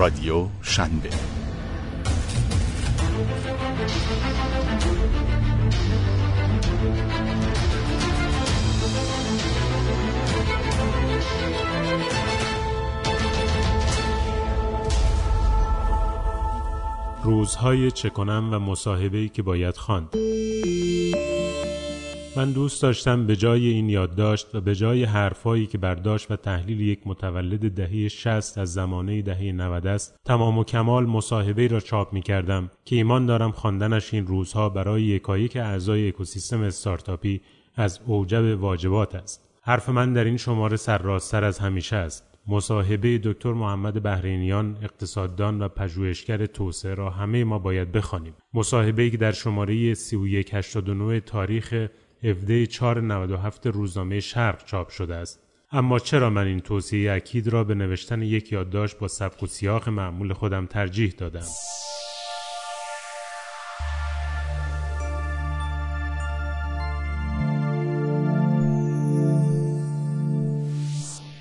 رادیو شنبه روزهای چه کنم و مصاحبه‌ای که باید خواند. من دوست داشتم به جای این یادداشت و به جای حرفهایی که برداشت و تحلیل یک متولد دهه 60 از زمانه دهه 90 است تمام و کمال مصاحبه را چاپ می کردم که ایمان دارم خواندنش این روزها برای یکایک اعضای اکوسیستم استارتاپی از اوجب واجبات است. حرف من در این شماره سرراستر از همیشه است. مصاحبه دکتر محمد بهرینیان اقتصاددان و پژوهشگر توسعه را همه ما باید بخوانیم. مصاحبه که در شماره 3189 تاریخ 17 497 روزنامه شرق چاپ شده است. اما چرا من این توصیه اکید را به نوشتن یک یادداشت با سبک و سیاق معمول خودم ترجیح دادم؟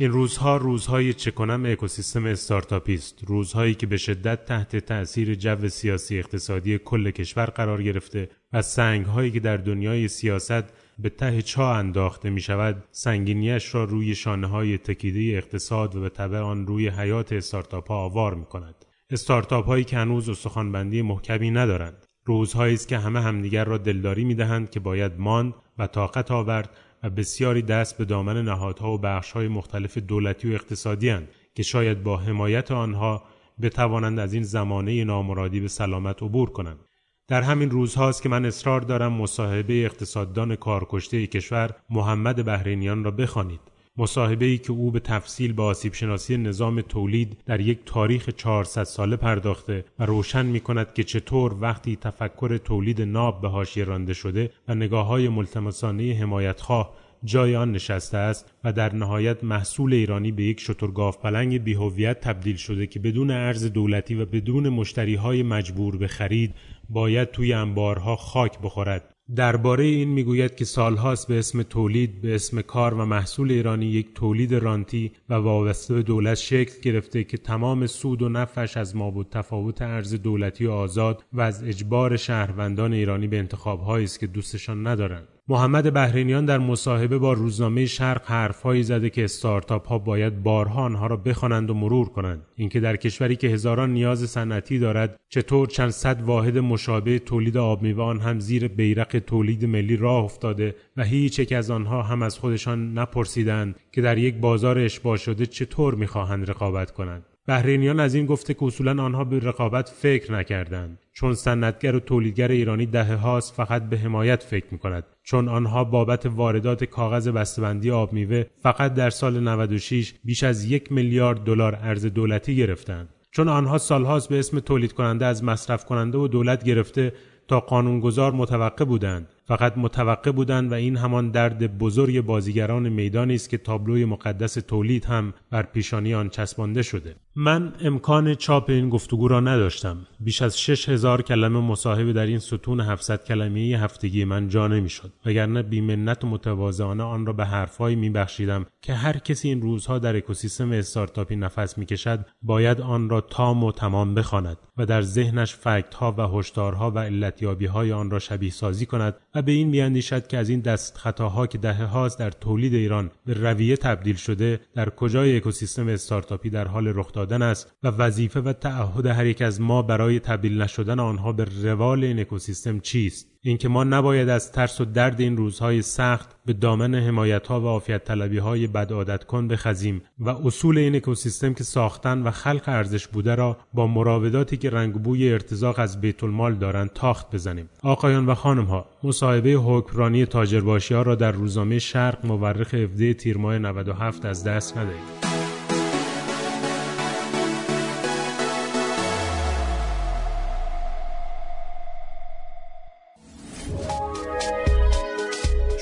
این روزها روزهای چه کنم اکوسیستم استارتاپی است. روزهایی که به شدت تحت تأثیر جو سیاسی اقتصادی کل کشور قرار گرفته و سنگهایی که در دنیای سیاست به ته چا انداخته می شود سنگینیش را روی شانه های تکیده اقتصاد و به طبع آن روی حیات استارتاپ ها آوار می کند استارتاپ هایی که هنوز استخوانبندی محکمی ندارند. روزهایی است که همه همدیگر را دلداری می دهند که باید ماند و طاقت آورد و بسیاری دست به دامن نهادها و بخشهای مختلف دولتی و اقتصادی هند که شاید با حمایت آنها بتوانند از این زمانه نامرادی به سلامت عبور کنند. در همین روزهاست که من اصرار دارم مصاحبه اقتصاددان کارکشته کشور محمد بهرینیان را بخوانید. مصاحبه ای که او به تفصیل با آسیب شناسی نظام تولید در یک تاریخ 400 ساله پرداخته و روشن می کند که چطور وقتی تفکر تولید ناب به حاشیه رانده شده و نگاه های ملتمسانه حمایتخواه جای آن نشسته است و در نهایت محصول ایرانی به یک شترگاف پلنگ بیهویت تبدیل شده که بدون ارز دولتی و بدون مشتری های مجبور به خرید باید توی انبارها خاک بخورد. درباره این می‌گوید که سالهاست به اسم تولید به اسم کار و محصول ایرانی یک تولید رانتی و وابسته به دولت شکل گرفته که تمام سود و نفعش از ما بود. تفاوت ارز دولتی و آزاد و از اجبار شهروندان ایرانی به انتخابهایی است که دوستشان ندارند. محمد بهرینیان در مصاحبه با روزنامه شرق حرفهایی زده که استارتاپ ها باید بارها آنها را بخوانند و مرور کنند. اینکه در کشوری که هزاران نیاز صنعتی دارد چطور چند صد واحد مشابه تولید آب میوه آن هم زیر بیرق تولید ملی راه افتاده و هیچ یک از آنها هم از خودشان نپرسیدند که در یک بازار اشباع شده چطور می‌خواهند رقابت کنند. بهرینیان از این گفته که اصولا آنها به رقابت فکر نکردند. چون صنعتگر و تولیدگر ایرانی دهه هاست فقط به حمایت فکر می کند چون آنها بابت واردات کاغذ بسته‌بندی آب میوه فقط در سال 96 بیش از یک میلیارد دلار ارز دولتی گرفتند. چون آنها سالهاست به اسم تولید کننده از مصرف کننده و دولت گرفته تا قانونگذار متوقع بودند. فقط متوقع بودند و این همان درد بزرگ بازیگران میدانی است که تابلوی مقدس تولید هم بر پیشانی آن چسبانده شده. من امکان چاپ این گفتگو را نداشتم. بیش از شش هزار کلمه مصاحبه در این ستون 700 کلمه هفتگی من جا نمی‌شد. وگرنه بیمنت و متواضعانه آن را به حرفهایی میبخشیدم که هر کسی این روزها در اکوسیستم استارتاپی نفس می‌کشد باید آن را تام و تمام بخواند و در ذهنش فکت ها و هشدارها و علتیابی های آن را شبیه سازی کند و به این میاندیشد که از این دست خطاها که دهه در تولید ایران به رویه تبدیل شده در کجای اکوسیستم استارتاپی در حال رخ دادن است و وظیفه و تعهد هر یک از ما برای تبدیل نشدن آنها به روال این اکوسیستم چیست؟ اینکه ما نباید از ترس و درد این روزهای سخت به دامن حمایت ها و عافیت طلبی های بد عادت کن بخزیم و اصول این اکوسیستم که ساختن و خلق ارزش بوده را با مراوداتی که رنگ بوی ارتزاق از بیت المال دارند تاخت بزنیم. آقایان و خانم ها مصاحبه حکمرانی تاجرباشی ها را در روزنامه شرق مورخ 17 تیر ماه 97 از دست ندهید.